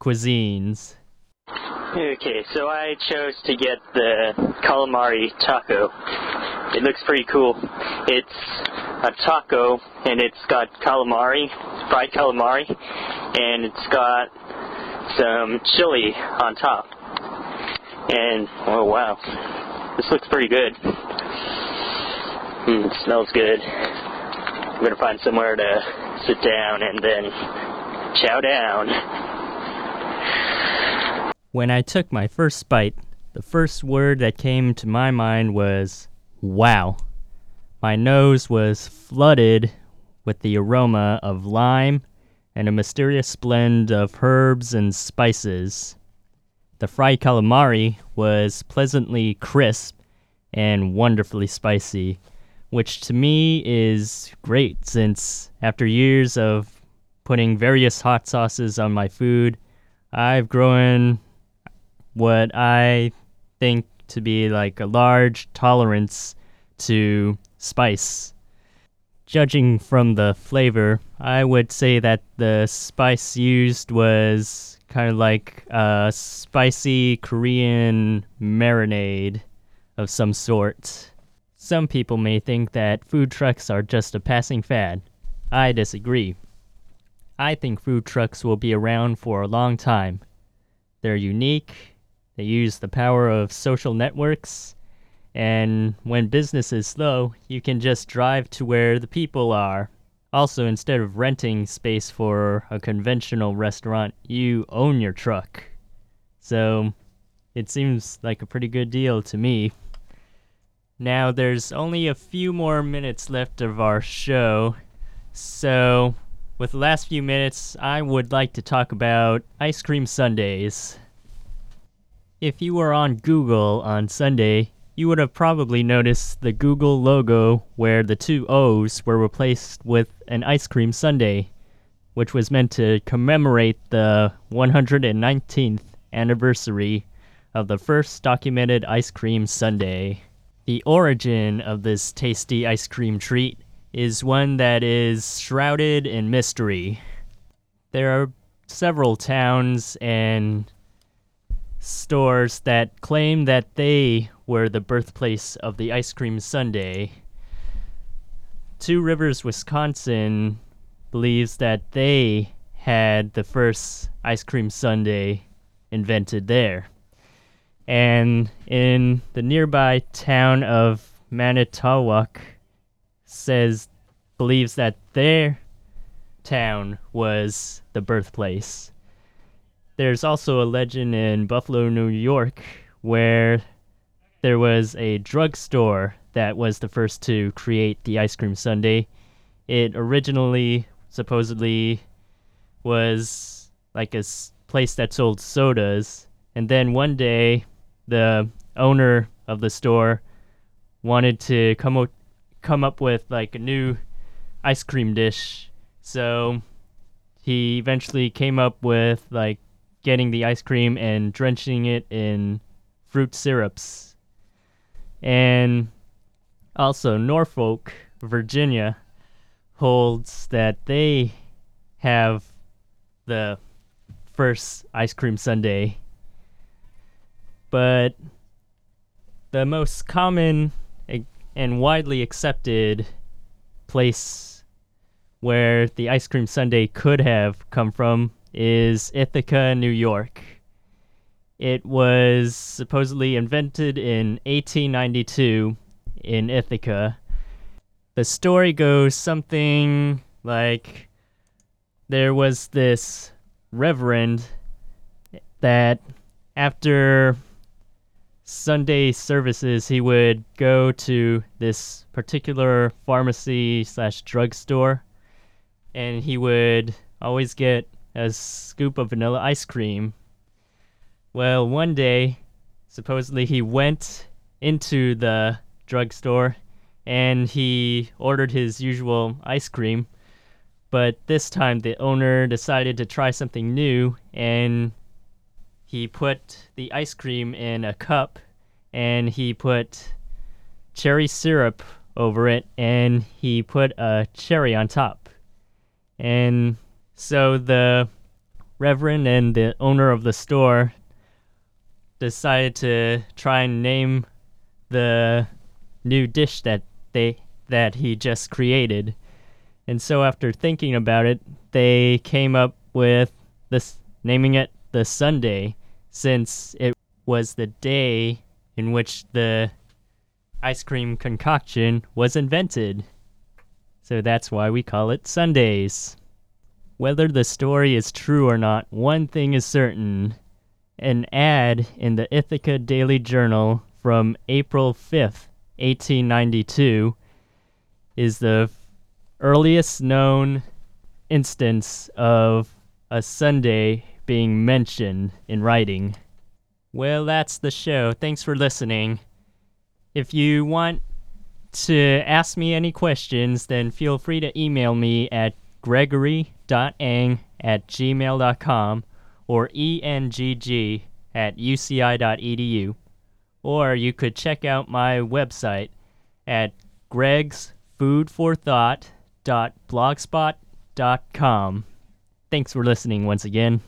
cuisines. Okay, so I chose to get the calamari taco. It looks pretty cool. It's a taco, and it's got calamari, fried calamari, and it's got some chili on top. And, oh wow, this looks pretty good. Mm, it smells good. I'm gonna find somewhere to sit down and then chow down. When I took my first bite, the first word that came to my mind was wow. My nose was flooded with the aroma of lime and a mysterious blend of herbs and spices. The fried calamari was pleasantly crisp and wonderfully spicy, which to me is great since after years of putting various hot sauces on my food, I've grown what I think to be like a large tolerance to spice. Judging from the flavor, I would say that the spice used was kind of like a spicy Korean marinade of some sort. Some people may think that food trucks are just a passing fad. I disagree. I think food trucks will be around for a long time. They're unique, they use the power of social networks, and when business is slow, you can just drive to where the people are. Also, instead of renting space for a conventional restaurant, you own your truck. So, it seems like a pretty good deal to me. Now, there's only a few more minutes left of our show, so with the last few minutes, I would like to talk about ice cream sundaes. If you were on Google on Sunday, you would have probably noticed the Google logo where the two O's were replaced with an ice cream sundae, which was meant to commemorate the 119th anniversary of the first documented ice cream sundae. The origin of this tasty ice cream treat is one that is shrouded in mystery. There are several towns and stores that claim that they were the birthplace of the ice cream sundae. Two Rivers, Wisconsin believes that they had the first ice cream sundae invented there. And in the nearby town of Manitowoc says believes that their town was the birthplace. There's also a legend in Buffalo, New York, where there was a drugstore that was the first to create the ice cream sundae. It originally supposedly was like a place that sold sodas, and then one day the owner of the store wanted to come up come up with like a new ice cream dish. So he eventually came up with like getting the ice cream and drenching it in fruit syrups and also, Norfolk, Virginia, holds that they have the first ice cream sundae. But the most common and widely accepted place where the ice cream sundae could have come from is Ithaca, New York. It was supposedly invented in 1892 in Ithaca. The story goes something like there was this reverend that after Sunday services, he would go to this particular pharmacy slash drugstore, and he would always get a scoop of vanilla ice cream well, one day, supposedly he went into the drugstore and he ordered his usual ice cream. But this time the owner decided to try something new and he put the ice cream in a cup and he put cherry syrup over it and he put a cherry on top. And so the Reverend and the owner of the store decided to try and name the new dish that they that he just created. And so after thinking about it, they came up with this naming it the Sunday since it was the day in which the ice cream concoction was invented. So that's why we call it Sundaes. Whether the story is true or not, one thing is certain. An ad in the Ithaca Daily Journal from April 5th, 1892, is the earliest known instance of a Sunday being mentioned in writing. Well, that's the show. Thanks for listening. If you want to ask me any questions, then feel free to email me at gregory.ang at gmail.com or engg at uci.edu. Or you could check out my website at gregsfoodforthought.blogspot.com. Thanks for listening once again.